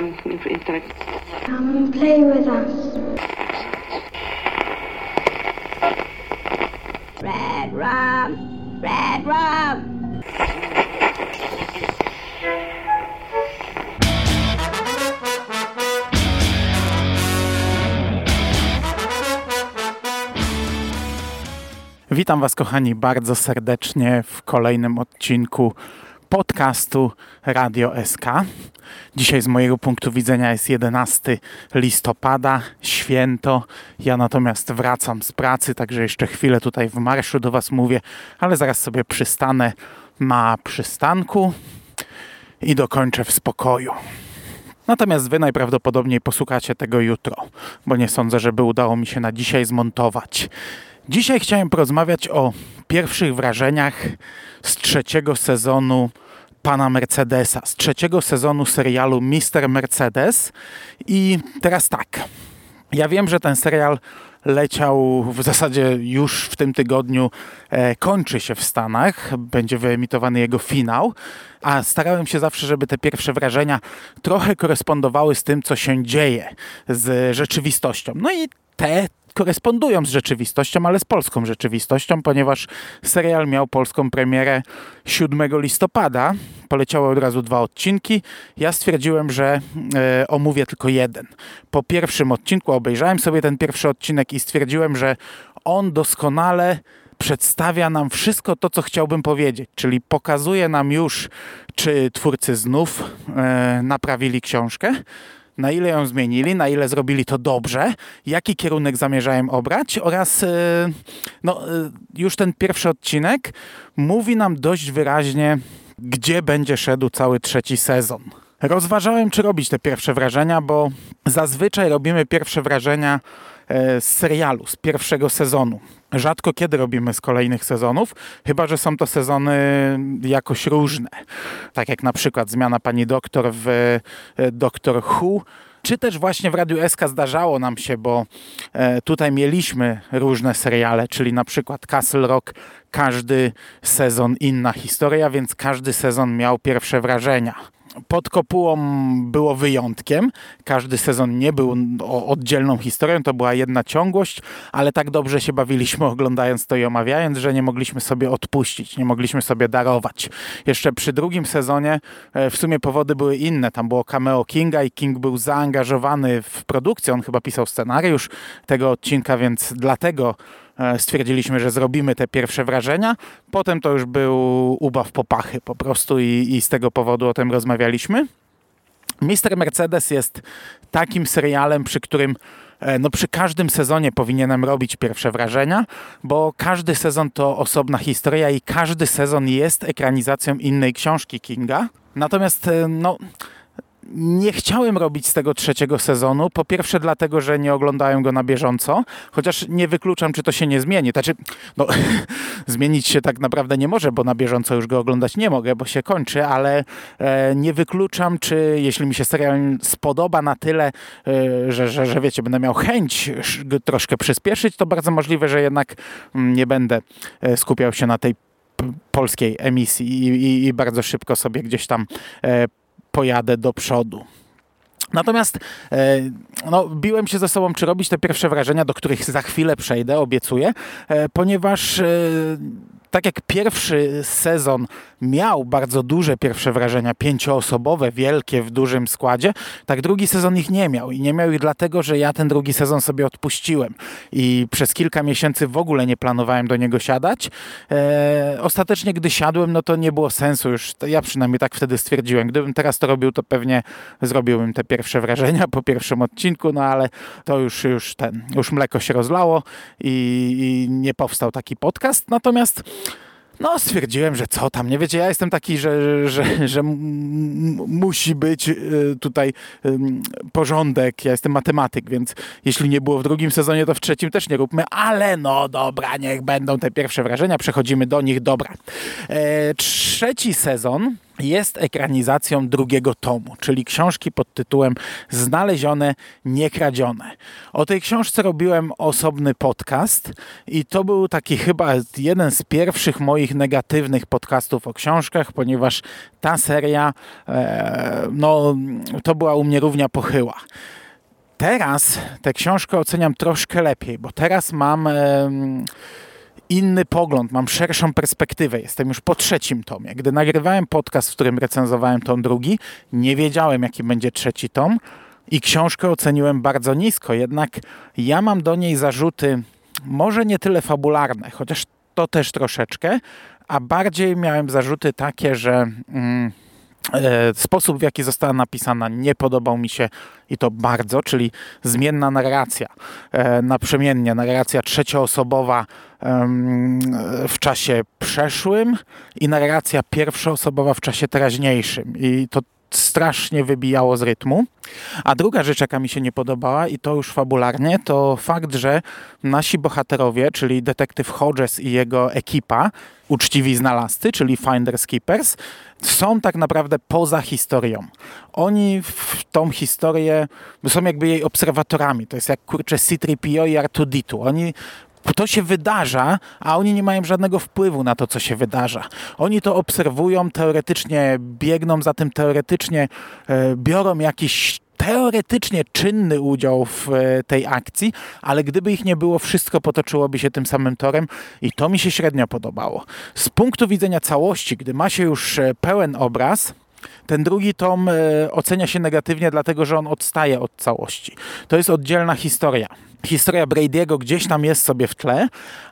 um, intellect. Come and play with us. Red rum! Red rum! Witam Was, kochani, bardzo serdecznie w kolejnym odcinku podcastu Radio SK. Dzisiaj z mojego punktu widzenia jest 11 listopada, święto. Ja natomiast wracam z pracy, także jeszcze chwilę tutaj w marszu do Was mówię, ale zaraz sobie przystanę na przystanku i dokończę w spokoju. Natomiast Wy najprawdopodobniej posłuchacie tego jutro, bo nie sądzę, żeby udało mi się na dzisiaj zmontować. Dzisiaj chciałem porozmawiać o pierwszych wrażeniach z trzeciego sezonu pana Mercedesa, z trzeciego sezonu serialu Mister Mercedes. I teraz tak. Ja wiem, że ten serial leciał w zasadzie już w tym tygodniu, e, kończy się w Stanach, będzie wyemitowany jego finał, a starałem się zawsze, żeby te pierwsze wrażenia trochę korespondowały z tym, co się dzieje z rzeczywistością. No i te korespondują z rzeczywistością, ale z polską rzeczywistością, ponieważ serial miał polską premierę 7 listopada. Poleciały od razu dwa odcinki. Ja stwierdziłem, że e, omówię tylko jeden. Po pierwszym odcinku obejrzałem sobie ten pierwszy odcinek i stwierdziłem, że on doskonale przedstawia nam wszystko to, co chciałbym powiedzieć, czyli pokazuje nam już, czy twórcy znów e, naprawili książkę, na ile ją zmienili, na ile zrobili to dobrze, jaki kierunek zamierzałem obrać oraz e, no, e, już ten pierwszy odcinek mówi nam dość wyraźnie, gdzie będzie szedł cały trzeci sezon. Rozważałem, czy robić te pierwsze wrażenia, bo zazwyczaj robimy pierwsze wrażenia z serialu, z pierwszego sezonu. Rzadko kiedy robimy z kolejnych sezonów, chyba że są to sezony jakoś różne. Tak jak na przykład zmiana pani doktor w e, Doctor Who, czy też właśnie w Radiu SK zdarzało nam się, bo e, tutaj mieliśmy różne seriale, czyli na przykład Castle Rock, każdy sezon inna historia, więc każdy sezon miał pierwsze wrażenia pod kopułą było wyjątkiem. Każdy sezon nie był oddzielną historią, to była jedna ciągłość, ale tak dobrze się bawiliśmy oglądając to i omawiając, że nie mogliśmy sobie odpuścić, nie mogliśmy sobie darować. Jeszcze przy drugim sezonie e, w sumie powody były inne. Tam było cameo Kinga i King był zaangażowany w produkcję. On chyba pisał scenariusz tego odcinka, więc dlatego stwierdziliśmy, że zrobimy te pierwsze wrażenia. Potem to już był ubaw popachy po prostu i, i z tego powodu o tym rozmawialiśmy. Mister Mercedes jest takim serialem, przy którym e, no przy każdym sezonie powinienem robić pierwsze wrażenia, bo każdy sezon to osobna historia i każdy sezon jest ekranizacją innej książki Kinga. Natomiast e, no nie chciałem robić z tego trzeciego sezonu. Po pierwsze dlatego, że nie oglądałem go na bieżąco, chociaż nie wykluczam, czy to się nie zmieni. Znaczy, no, zmienić się tak naprawdę nie może, bo na bieżąco już go oglądać nie mogę, bo się kończy, ale e, nie wykluczam, czy jeśli mi się serial spodoba na tyle, e, że, że, że wiecie, będę miał chęć troszkę przyspieszyć, to bardzo możliwe, że jednak mm, nie będę e, skupiał się na tej polskiej emisji i, i, i, bardzo szybko sobie gdzieś tam e, pojadę do przodu. Natomiast e, no, biłem się ze sobą, czy robić te pierwsze wrażenia, do których za chwilę przejdę, obiecuję, e, ponieważ e, tak jak pierwszy sezon miał bardzo duże pierwsze wrażenia, pięcioosobowe, wielkie, w dużym składzie, tak drugi sezon ich nie miał. I nie miał ich dlatego, że ja ten drugi sezon sobie odpuściłem. I przez kilka miesięcy w ogóle nie planowałem do niego siadać. E, ostatecznie, gdy siadłem, no to nie było sensu już. Ja przynajmniej tak wtedy stwierdziłem. Gdybym teraz to robił, to pewnie zrobiłbym te pierwsze wrażenia po pierwszym odcinku, no ale to już, już ten, już mleko się rozlało i, i nie powstał taki podcast. Natomiast no, stwierdziłem, że co tam, nie wiecie, ja jestem taki, że, że, że musi być y, tutaj porządek, ja jestem matematyk, więc jeśli nie było w drugim sezonie, to w trzecim też nie róbmy, ale no dobra, niech będą te pierwsze wrażenia, przechodzimy do nich, dobra. E, trzeci sezon jest ekranizacją drugiego tomu, czyli książki pod tytułem Znalezione, niekradzione. O tej książce robiłem osobny podcast i to był taki chyba jeden z pierwszych moich negatywnych podcastów o książkach, ponieważ ta seria, e, no, to była u mnie równia pochyła. Teraz tę książkę oceniam troszkę lepiej, bo teraz mam... inny pogląd, mam szerszą perspektywę. Jestem już po trzecim tomie. Gdy nagrywałem podcast, w którym recenzowałem tom drugi, nie wiedziałem, jaki będzie trzeci tom i książkę oceniłem bardzo nisko. Jednak ja mam do niej zarzuty, może nie tyle fabularne, chociaż to też troszeczkę, a bardziej miałem zarzuty takie, że. Mm, sposób, w jaki została napisana, nie podobał mi się i to bardzo, czyli zmienna narracja, e, naprzemiennie, narracja trzecioosobowa w czasie przeszłym i narracja pierwszoosobowa w czasie teraźniejszym. I to strasznie wybijało z rytmu. A druga rzecz, jaka mi się nie podobała, i to już fabularnie, to fakt, że nasi bohaterowie, czyli detektyw Hodges i jego ekipa, uczciwi znalazcy, czyli Finders Keepers, są tak naprawdę poza historią. Oni w tą historię są jakby jej obserwatorami. To jest jak kurczę C-3PO i R2-D2. Oni to się wydarza, a oni nie mają żadnego wpływu na to, co się wydarza. Oni to obserwują, teoretycznie biegną za tym, teoretycznie e, biorą jakiś teoretycznie czynny udział w e, tej akcji, ale gdyby ich nie było, wszystko potoczyłoby się tym samym torem i to mi się średnio podobało. Z punktu widzenia całości, gdy ma się już e, pełen obraz, ten drugi tom ocenia się negatywnie, dlatego że on odstaje od całości. To jest oddzielna historia historia Brady'ego gdzieś tam jest sobie w tle,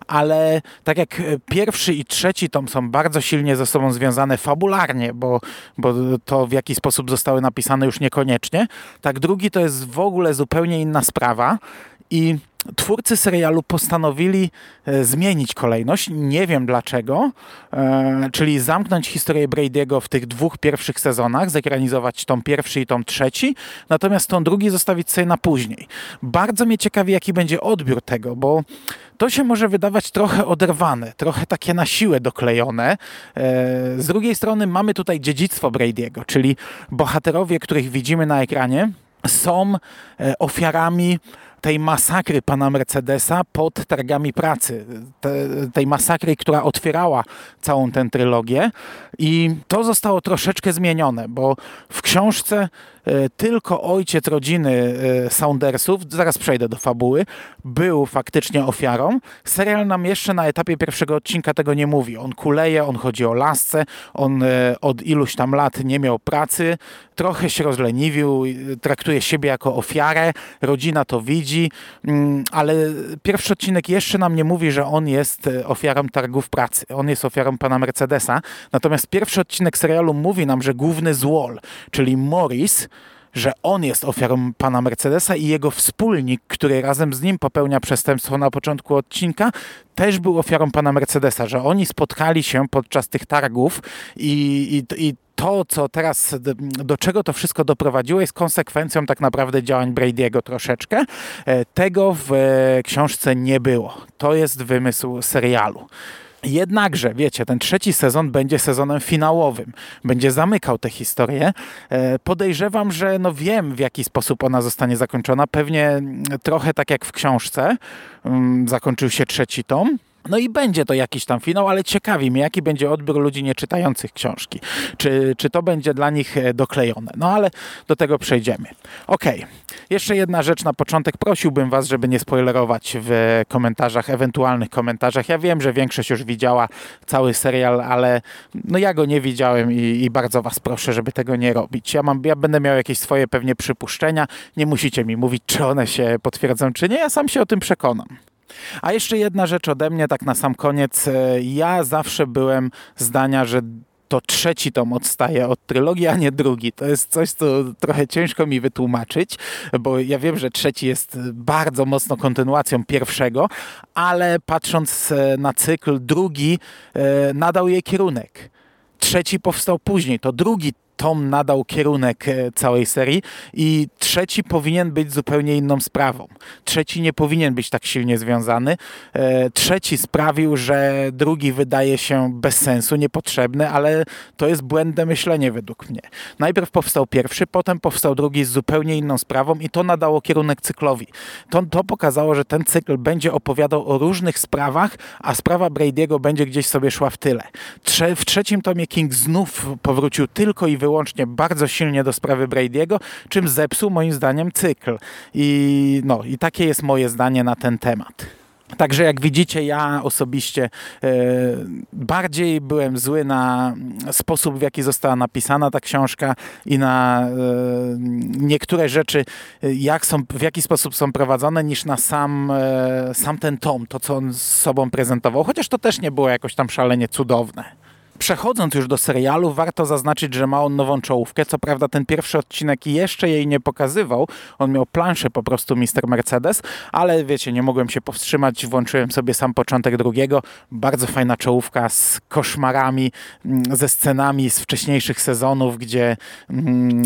ale tak jak pierwszy i trzeci tom są bardzo silnie ze sobą związane fabularnie, bo, bo to w jaki sposób zostały napisane już niekoniecznie, tak drugi to jest w ogóle zupełnie inna sprawa i twórcy serialu postanowili e, zmienić kolejność. Nie wiem dlaczego, e, czyli zamknąć historię Brady'ego w tych dwóch pierwszych sezonach, zekranizować tom pierwszy i tom trzeci, natomiast tom drugi zostawić sobie na później. Bardzo mnie ciekawi, jaki będzie odbiór tego, bo to się może wydawać trochę oderwane, trochę takie na siłę doklejone. E, z drugiej strony mamy tutaj dziedzictwo Brady'ego, czyli bohaterowie, których widzimy na ekranie, są ofiarami tej masakry pana Mercedesa pod targami pracy. Te, tej masakry, która otwierała całą tę trylogię. I to zostało troszeczkę zmienione, bo w książce E, tylko ojciec rodziny e, Saundersów, zaraz przejdę do fabuły, był faktycznie ofiarą. Serial nam jeszcze na etapie pierwszego odcinka tego nie mówi. On kuleje, on chodzi o lasce, on e, od iluś tam lat nie miał pracy, trochę się rozleniwił, traktuje siebie jako ofiarę, rodzina to widzi, mm, ale pierwszy odcinek jeszcze nam nie mówi, że on jest ofiarą targów pracy. On jest ofiarą pana Mercedesa. Natomiast pierwszy odcinek serialu mówi nam, że główny złol, czyli Morris, że on jest ofiarą pana Mercedesa i jego wspólnik, który razem z nim popełnia przestępstwo na początku odcinka, też był ofiarą pana Mercedesa, że oni spotkali się podczas tych targów i, i, i to, co teraz, do czego to wszystko doprowadziło, jest konsekwencją tak naprawdę działań Brady'ego troszeczkę. E, tego w e, książce nie było. To jest wymysł serialu. Jednakże, wiecie, ten trzeci sezon będzie sezonem finałowym, będzie zamykał tę historię. E, podejrzewam, że no wiem, w jaki sposób ona zostanie zakończona. Pewnie mm, trochę tak jak w książce mm, zakończył się trzeci tom. No i będzie to jakiś tam finał, ale ciekawi mnie, jaki będzie odbiór ludzi nieczytających książki. Czy, czy to będzie dla nich e, doklejone? No ale do tego przejdziemy. Ok, jeszcze jedna rzecz na początek. Prosiłbym Was, żeby nie spoilerować w komentarzach, ewentualnych komentarzach. Ja wiem, że większość już widziała cały serial, ale no ja go nie widziałem i, i bardzo Was proszę, żeby tego nie robić. Ja, mam, ja będę miał jakieś swoje pewnie przypuszczenia. Nie musicie mi mówić, czy one się potwierdzą, czy nie. Ja sam się o tym przekonam. A jeszcze jedna rzecz ode mnie, tak na sam koniec. E, ja zawsze byłem zdania, że to trzeci tom odstaje od trylogii, a nie drugi. To jest coś, co trochę ciężko mi wytłumaczyć, bo ja wiem, że trzeci jest bardzo mocno kontynuacją pierwszego, ale patrząc e, na cykl, drugi e, nadał jej kierunek. Trzeci powstał później. To drugi Tom nadał kierunek e, całej serii i trzeci powinien być zupełnie inną sprawą. Trzeci nie powinien być tak silnie związany. E, trzeci sprawił, że drugi wydaje się bez sensu, niepotrzebny, ale to jest błędne myślenie według mnie. Najpierw powstał pierwszy, potem powstał drugi z zupełnie inną sprawą i to nadało kierunek cyklowi. To, to pokazało, że ten cykl będzie opowiadał o różnych sprawach, a sprawa Brady'ego będzie gdzieś sobie szła w tyle. Trze w trzecim tomie King znów powrócił tylko i wyłącznie bardzo silnie do sprawy Brady'ego, czym zepsuł moim zdaniem cykl. I, no, I takie jest moje zdanie na ten temat. Także jak widzicie, ja osobiście e, bardziej byłem zły na sposób, w jaki została napisana ta książka i na e, niektóre rzeczy, jak są, w jaki sposób są prowadzone, niż na sam, e, sam ten tom, to co on z sobą prezentował. Chociaż to też nie było jakoś tam szalenie cudowne. Przechodząc już do serialu, warto zaznaczyć, że ma on nową czołówkę. Co prawda ten pierwszy odcinek jeszcze jej nie pokazywał. On miał planszę po prostu Mr. Mercedes, ale wiecie, nie mogłem się powstrzymać. Włączyłem sobie sam początek drugiego. Bardzo fajna czołówka z koszmarami, mm, ze scenami z wcześniejszych sezonów, gdzie mm,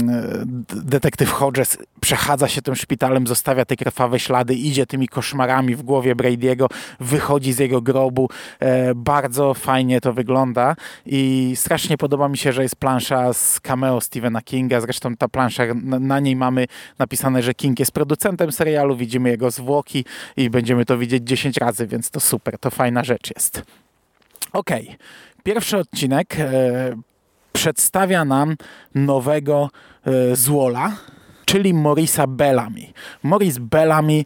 detektyw Hodges przechadza się tym szpitalem, zostawia te krwawe ślady, idzie tymi koszmarami w głowie Brady'ego, wychodzi z jego grobu. E, bardzo fajnie to wygląda i strasznie podoba mi się, że jest plansza z cameo Stephena Kinga. Zresztą ta plansza, na, niej mamy napisane, że King jest producentem serialu, widzimy jego zwłoki i będziemy to widzieć 10 razy, więc to super, to fajna rzecz jest. Okej, okay. pierwszy odcinek e, przedstawia nam nowego e, złola, czyli Morisa Bellamy. Morris Bellamy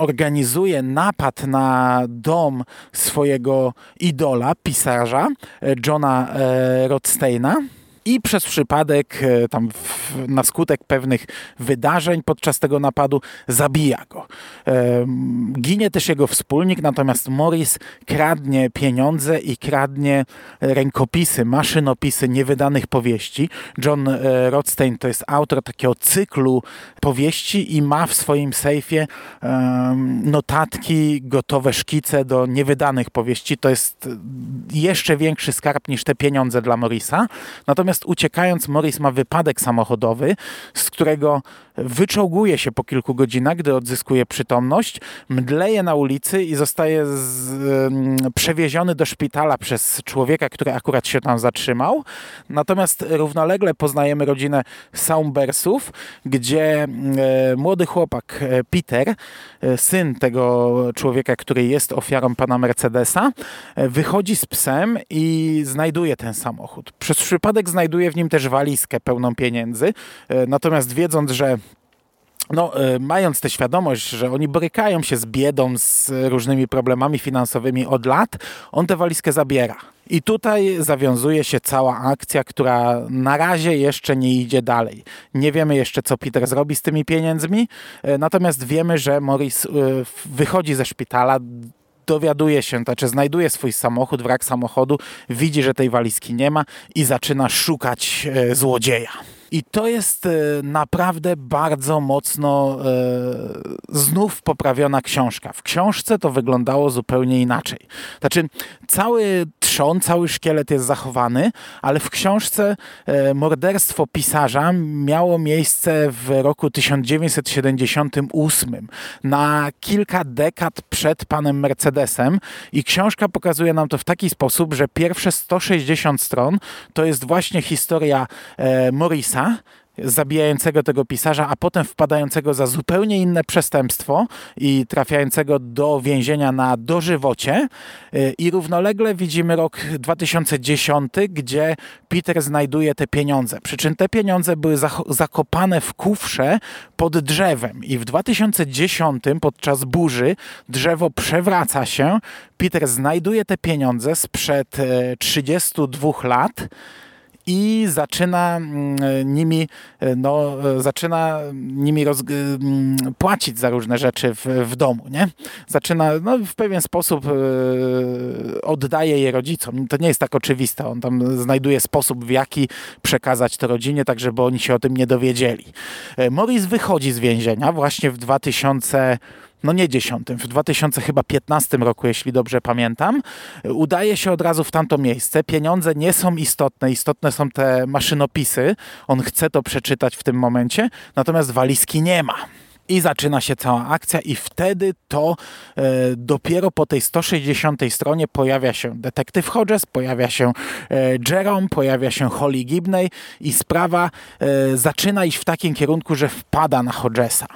organizuje napad na dom swojego idola, pisarza Johna e, Rothsteina i przez przypadek, e, tam w, na skutek pewnych wydarzeń podczas tego napadu zabija go. E, ginie też jego wspólnik, natomiast Morris kradnie pieniądze i kradnie rękopisy, maszynopisy niewydanych powieści. John e, Rothstein to jest autor takiego cyklu powieści i ma w swoim sejfie e, notatki, gotowe szkice do niewydanych powieści. To jest jeszcze większy skarb niż te pieniądze dla Morisa. Natomiast Natomiast uciekając, Morris ma wypadek samochodowy, z którego wyczołguje się po kilku godzinach, gdy odzyskuje przytomność, mdleje na ulicy i zostaje z, y, przewieziony do szpitala przez człowieka, który akurat się tam zatrzymał. Natomiast równolegle poznajemy rodzinę Saumbersów, gdzie y, młody chłopak e, Peter, y, syn tego człowieka, który jest ofiarą pana Mercedesa, wychodzi z psem i znajduje ten samochód. Przez przypadek znajduje w nim też walizkę pełną pieniędzy, natomiast wiedząc, że no, e, mając tę świadomość, że oni borykają się z biedą, z różnymi problemami finansowymi od lat, on tę walizkę zabiera. I tutaj zawiązuje się cała akcja, która na razie jeszcze nie idzie dalej. Nie wiemy jeszcze, co Peter zrobi z tymi pieniędzmi, e, natomiast wiemy, że Morris e, wychodzi ze szpitala, dowiaduje się, znaczy znajduje swój samochód, wrak samochodu, widzi, że tej walizki nie ma i zaczyna szukać złodzieja. I to jest e, naprawdę bardzo mocno e, znów poprawiona książka. W książce to wyglądało zupełnie inaczej. Znaczy, cały trzon, cały szkielet jest zachowany, ale w książce e, morderstwo pisarza miało miejsce w roku 1978, na kilka dekad przed panem Mercedesem i książka pokazuje nam to w taki sposób, że pierwsze 160 stron to jest właśnie historia Morisa, zabijającego tego pisarza, a potem wpadającego za zupełnie inne przestępstwo i trafiającego do więzienia na dożywocie. I równolegle widzimy rok 2010, gdzie Peter znajduje te pieniądze. Przy czym te pieniądze były zakopane w kufrze pod drzewem i w 2010 podczas burzy drzewo przewraca się. Peter znajduje te pieniądze sprzed 32 e, lat i zaczyna mm, nimi, e, no, e, zaczyna nimi roz, mm, płacić za różne rzeczy w, w domu, nie? Zaczyna, no, w pewien sposób e, oddaje je rodzicom. To nie jest tak oczywiste. On tam znajduje sposób, w jaki przekazać to rodzinie, tak żeby oni się o tym nie dowiedzieli. Morris wychodzi z więzienia właśnie w 2000 no nie 10, w 2015 roku, jeśli dobrze pamiętam, udaje się od razu w tamto miejsce. Pieniądze nie są istotne, istotne są te maszynopisy. On chce to przeczytać w tym momencie, natomiast walizki nie ma i zaczyna się cała akcja i wtedy to e, dopiero po tej 160 stronie pojawia się detektyw Hodges, pojawia się e, Jerome, pojawia się Holly Gibney i sprawa e, zaczyna iść w takim kierunku, że wpada na Hodgesa.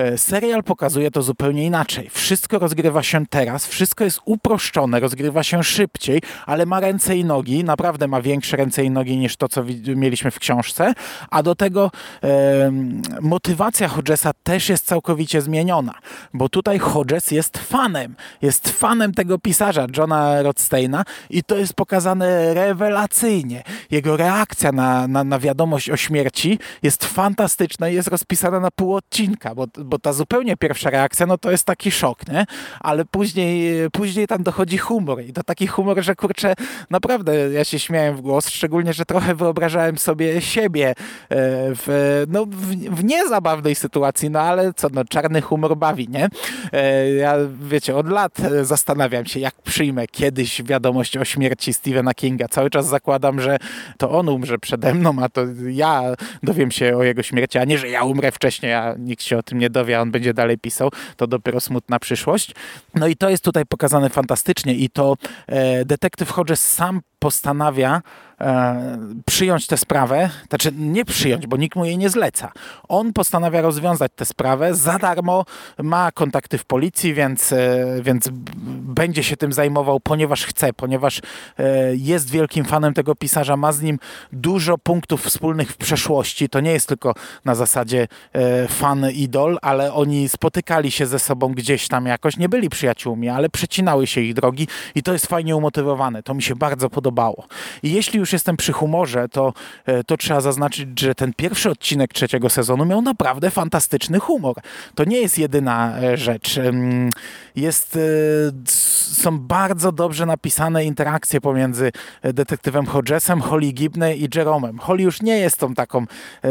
E, serial pokazuje to zupełnie inaczej. Wszystko rozgrywa się teraz, wszystko jest uproszczone, rozgrywa się szybciej, ale ma ręce i nogi, naprawdę ma większe ręce i nogi niż to, co mieliśmy w książce, a do tego e, motywacja Hodgesa też jest całkowicie zmieniona, bo tutaj Hodges jest fanem, jest fanem tego pisarza, Johna Rothsteina i to jest pokazane rewelacyjnie. Jego reakcja na, na, na wiadomość o śmierci jest fantastyczna i jest rozpisana na pół odcinka, bo bo ta zupełnie pierwsza reakcja, no to jest taki szok, nie? Ale później, później tam dochodzi humor i to taki humor, że kurczę, naprawdę ja się śmiałem w głos, szczególnie, że trochę wyobrażałem sobie siebie e, w, no, w, w niezabawnej sytuacji, no ale co, no czarny humor bawi, nie? E, ja, wiecie, od lat zastanawiam się, jak przyjmę kiedyś wiadomość o śmierci Stephena Kinga. Cały czas zakładam, że to on umrze przede mną, a to ja dowiem się o jego śmierci, a nie, że ja umrę wcześniej, a nikt się o tym nie dowie, a on będzie dalej pisał, to dopiero smutna przyszłość. No i to jest tutaj pokazane fantastycznie i to e, detektyw Hodges sam postanawia przyjąć tę sprawę, znaczy nie przyjąć, bo nikt mu jej nie zleca. On postanawia rozwiązać tę sprawę za darmo, ma kontakty w policji, więc, e, więc będzie się tym zajmował, ponieważ chce, ponieważ e, jest wielkim fanem tego pisarza, ma z nim dużo punktów wspólnych w przeszłości. To nie jest tylko na zasadzie e, fan, idol, ale oni spotykali się ze sobą gdzieś tam jakoś, nie byli przyjaciółmi, ale przecinały się ich drogi i to jest fajnie umotywowane. To mi się bardzo podoba podobało. I jeśli już jestem przy humorze, to, e, to trzeba zaznaczyć, że ten pierwszy odcinek trzeciego sezonu miał naprawdę fantastyczny humor. To nie jest jedyna e, rzecz. Jest, e, są bardzo dobrze napisane interakcje pomiędzy detektywem Hodgesem, Holly Gibney i Jeromem. Holly już nie jest tą taką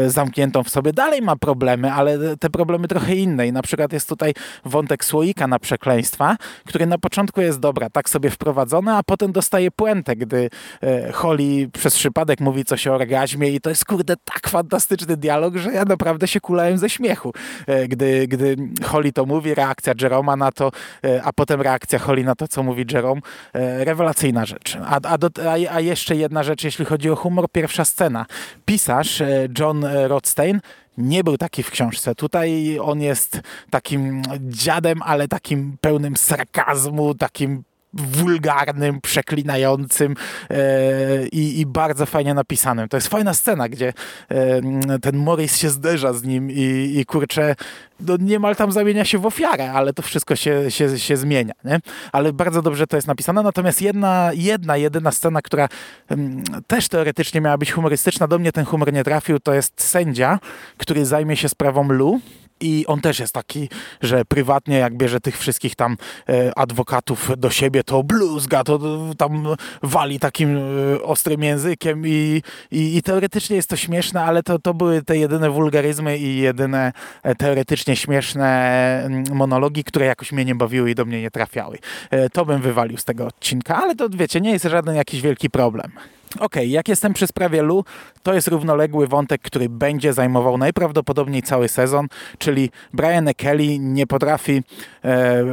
zamkniętą w sobie. Dalej ma problemy, ale te problemy trochę inne. I na przykład jest tutaj wątek słoika na przekleństwa, który na początku jest dobra, tak sobie wprowadzony, a potem dostaje puentę, gdy Holly przez przypadek mówi coś o orgazmie i to jest kurde tak fantastyczny dialog, że ja naprawdę się kulałem ze śmiechu. E, gdy, gdy Holly to mówi, reakcja Jeroma na to, e, a potem reakcja Holly na to, co mówi Jerome, rewelacyjna rzecz. A, a, do, a, a jeszcze jedna rzecz, jeśli chodzi o humor, pierwsza scena. Pisarz John Rothstein nie był taki w książce. Tutaj on jest takim dziadem, ale takim pełnym sarkazmu, takim wulgarnym, przeklinającym e, i, i, bardzo fajnie napisanym. To jest fajna scena, gdzie e, ten Morris się zderza z nim i, i kurczę, no niemal tam zamienia się w ofiarę, ale to wszystko się, się, się zmienia. Nie? Ale bardzo dobrze to jest napisane. Natomiast jedna, jedna, jedyna scena, która mm, też teoretycznie miała być humorystyczna, do mnie ten humor nie trafił, to jest sędzia, który zajmie się sprawą Lu i on też jest taki, że prywatnie jak bierze tych wszystkich tam e, adwokatów do siebie, to bluzga, to, tam wali takim e, ostrym językiem i, i, i, teoretycznie jest to śmieszne, ale to, to były te jedyne wulgaryzmy i jedyne e, teoretycznie śmieszne mm, monologi, które jakoś mnie nie bawiły i do mnie nie trafiały. To bym wywalił z tego odcinka, ale to wiecie, nie jest żaden jakiś wielki problem. Ok, jak jestem przy sprawie Lu, to jest równoległy wątek, który będzie zajmował najprawdopodobniej cały sezon, czyli Brian Kelly nie potrafi e,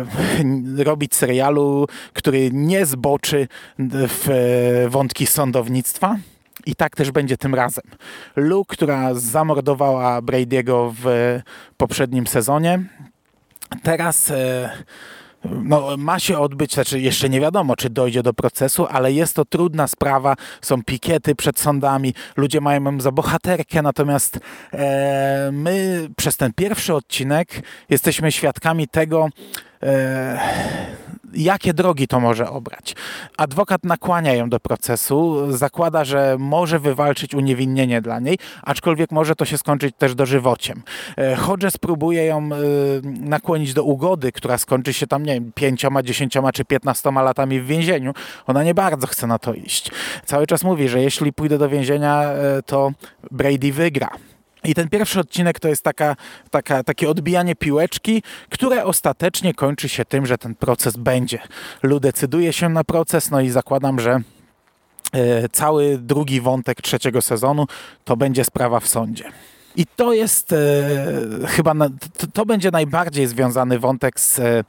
robić serialu, który nie zboczy w e, wątki sądownictwa. I tak też będzie tym razem. Lu, która zamordowała Brady'ego w poprzednim sezonie, teraz... No, ma się odbyć, znaczy jeszcze nie wiadomo, czy dojdzie do procesu, ale jest to trudna sprawa. Są pikiety przed sądami, ludzie mają ją za bohaterkę, natomiast e, my przez ten pierwszy odcinek jesteśmy świadkami tego, jakie drogi to może obrać. Adwokat nakłania ją do procesu, zakłada, że może wywalczyć uniewinnienie dla niej, aczkolwiek może to się skończyć też dożywociem. E, Hodges próbuje ją e, nakłonić do ugody, która skończy się tam, nie wiem, pięcioma, dziesięcioma czy piętnastoma latami w więzieniu. Ona nie bardzo chce na to iść. Cały czas mówi, że jeśli pójdę do więzienia, e, to Brady wygra I ten pierwszy odcinek to jest taka, taka, takie odbijanie piłeczki, które ostatecznie kończy się tym, że ten proces będzie. Lu decyduje się na proces, no i zakładam, że e, cały drugi wątek trzeciego sezonu to będzie sprawa w sądzie. I to jest e, chyba, na, to, to, będzie najbardziej związany wątek z, e,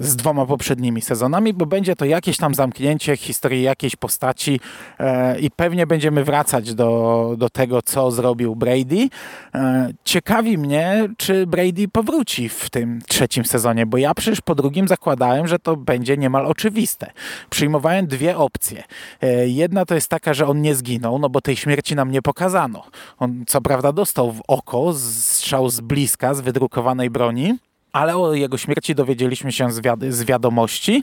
z dwoma poprzednimi sezonami, bo będzie to jakieś tam zamknięcie historii jakiejś postaci e, i pewnie będziemy wracać do, do tego, co zrobił Brady. E, ciekawi mnie, czy Brady powróci w tym trzecim sezonie, bo ja przecież po drugim zakładałem, że to będzie niemal oczywiste. Przyjmowałem dwie opcje. E, jedna to jest taka, że on nie zginął, no bo tej śmierci nam nie pokazano. On co prawda dostał w oko, strzał z bliska, z wydrukowanej broni, ale o jego śmierci dowiedzieliśmy się z, wiad z wiadomości,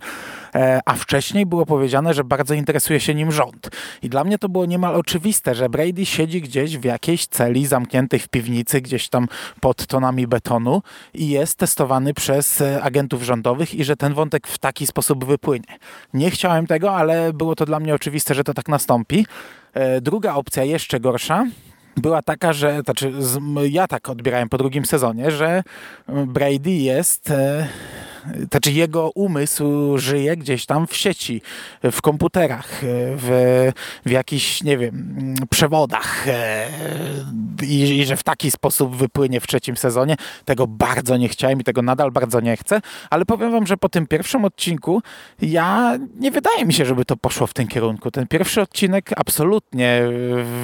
e, a wcześniej było powiedziane, że bardzo interesuje się nim rząd. I dla mnie to było niemal oczywiste, że Brady siedzi gdzieś w jakiejś celi zamkniętej w piwnicy, gdzieś tam pod tonami betonu i jest testowany przez e, agentów rządowych i że ten wątek w taki sposób wypłynie. Nie chciałem tego, ale było to dla mnie oczywiste, że to tak nastąpi. E, druga opcja, jeszcze gorsza, była taka, że znaczy, ja tak odbierałem po drugim sezonie, że Brady jest e, znaczy jego umysł żyje gdzieś tam w sieci, w komputerach, w, w jakichś, nie wiem, przewodach e, I, i że w taki sposób wypłynie w trzecim sezonie. Tego bardzo nie chciałem i tego nadal bardzo nie chcę, ale powiem wam, że po tym pierwszym odcinku ja nie wydaje mi się, żeby to poszło w tym kierunku. Ten pierwszy odcinek absolutnie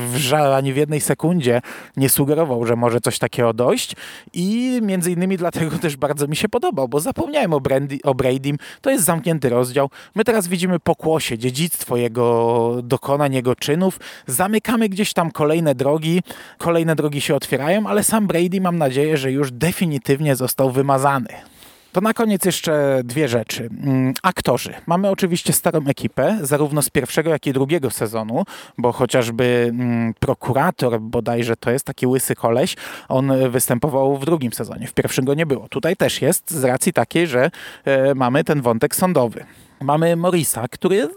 w, ani w jednej sekundzie nie sugerował, że może coś takiego dojść i między innymi dlatego też bardzo mi się podobał, bo zapomniałem o, Brandy, o Bradym, to jest zamknięty rozdział. My teraz widzimy pokłosie, dziedzictwo jego dokonań, jego czynów. Zamykamy gdzieś tam kolejne drogi, kolejne drogi się otwierają, ale sam Brady mam nadzieję, że już definitywnie został wymazany. To na koniec jeszcze dwie rzeczy. Mm, aktorzy. Mamy oczywiście starą ekipę, zarówno z pierwszego, jak i drugiego sezonu, bo chociażby mm, prokurator, bodajże to jest taki łysy koleś, on występował w drugim sezonie. W pierwszym go nie było. Tutaj też jest z racji takiej, że e, mamy ten wątek sądowy. Mamy Morisa, który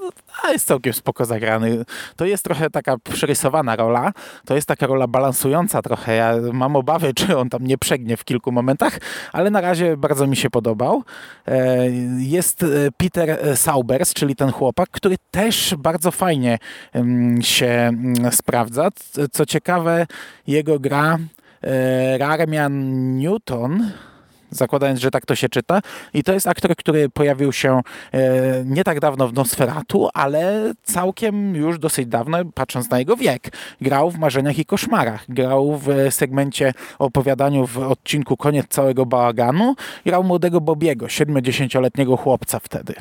a jest całkiem spoko zagrany. To jest trochę taka przerysowana rola. To jest taka rola balansująca trochę. Ja mam obawy, czy on tam nie przegnie w kilku momentach, ale na razie bardzo mi się podobał. E, jest e, Peter Saubers, czyli ten chłopak, który też bardzo fajnie się mm, sprawdza. Co ciekawe, jego gra e, Rarmian Newton zakładając, że tak to się czyta. I to jest aktor, który pojawił się e, nie tak dawno w Nosferatu, ale całkiem już dosyć dawno, patrząc na jego wiek. Grał w Marzeniach i Koszmarach. Grał w segmencie opowiadaniu w odcinku Koniec całego bałaganu. Grał młodego Bobiego, 70-letniego chłopca wtedy.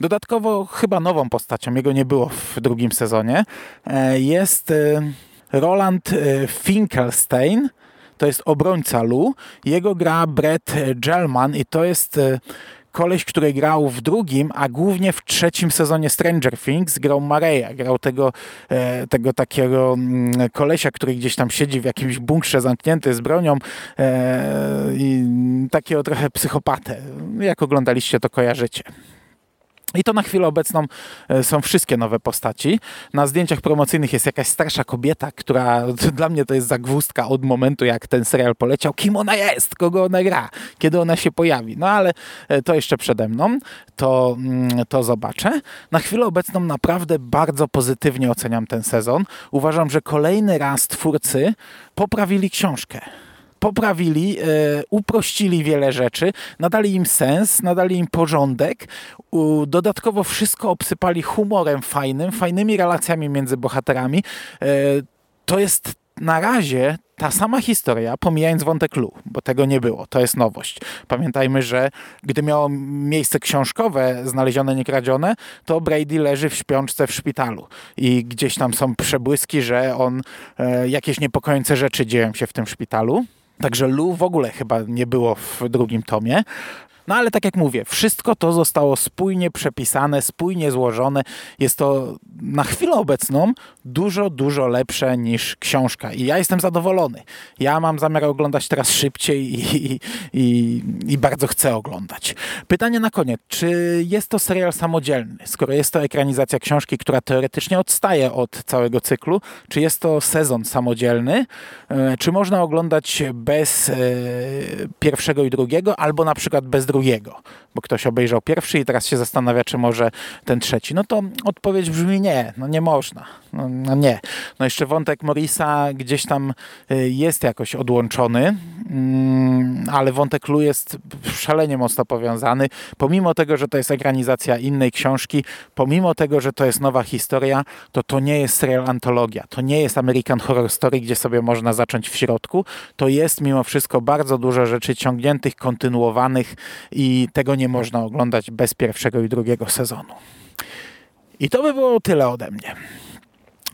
Dodatkowo chyba nową postacią, jego nie było w drugim sezonie, e, jest e, Roland Finkelstein, to jest obrońca Lu. Jego gra Brett Gelman i to jest e, koleś, który grał w drugim, a głównie w trzecim sezonie Stranger Things grał Mareya, grał tego, e, tego takiego mm, kolesia, który gdzieś tam siedzi w jakimś bunkrze zamknięty z bronią e, i takiego trochę psychopatę. Jak oglądaliście, to kojarzycie. I to na chwilę obecną e, są wszystkie nowe postaci. Na zdjęciach promocyjnych jest jakaś starsza kobieta, która dla mnie to jest zagwózdka od momentu, jak ten serial poleciał. Kim ona jest? Kogo ona gra? Kiedy ona się pojawi? No ale e, to jeszcze przede mną. To, mm, to zobaczę. Na chwilę obecną naprawdę bardzo pozytywnie oceniam ten sezon. Uważam, że kolejny raz twórcy poprawili książkę poprawili, e, uprościli wiele rzeczy, nadali im sens, nadali im porządek, dodatkowo wszystko obsypali humorem fajnym, fajnymi relacjami między bohaterami. E, to jest na razie ta sama historia, pomijając wątek Lu, bo tego nie było, to jest nowość. Pamiętajmy, że gdy miało miejsce książkowe znalezione, niekradzione, to Brady leży w śpiączce w szpitalu i gdzieś tam są przebłyski, że on, e, jakieś niepokojące rzeczy dzieją się w tym szpitalu. Także Lu w ogóle chyba nie było w drugim tomie. No ale tak jak mówię, wszystko to zostało spójnie przepisane, spójnie złożone. Jest to na chwilę obecną dużo, dużo lepsze niż książka i ja jestem zadowolony. Ja mam zamiar oglądać teraz szybciej i, i, i bardzo chcę oglądać. Pytanie na koniec. Czy jest to serial samodzielny? Skoro jest to ekranizacja książki, która teoretycznie odstaje od całego cyklu, czy jest to sezon samodzielny? E, czy można oglądać bez e, pierwszego i drugiego, albo na przykład bez drugiego? Jego. Bo ktoś obejrzał pierwszy i teraz się zastanawia, czy może ten trzeci. No to odpowiedź brzmi nie, no nie można. No, no nie. No jeszcze wątek Morisa gdzieś tam e, jest jakoś odłączony, mm, ale wątek Lu jest szalenie mocno powiązany. Pomimo tego, że to jest ekranizacja innej książki, pomimo tego, że to jest nowa historia, to to nie jest serial antologia. To nie jest American Horror Story, gdzie sobie można zacząć w środku. To jest mimo wszystko bardzo dużo rzeczy ciągniętych, kontynuowanych i tego nie można oglądać bez pierwszego i drugiego sezonu. I to by było tyle ode mnie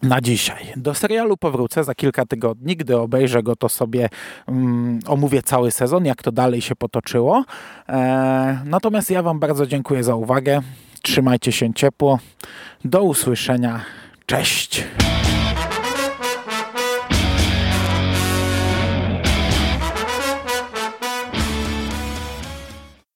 na dzisiaj. Do serialu powrócę za kilka tygodni. Gdy obejrzę go, to sobie um, omówię cały sezon, jak to dalej się potoczyło. E, natomiast ja Wam bardzo dziękuję za uwagę. Trzymajcie się ciepło. Do usłyszenia. Cześć.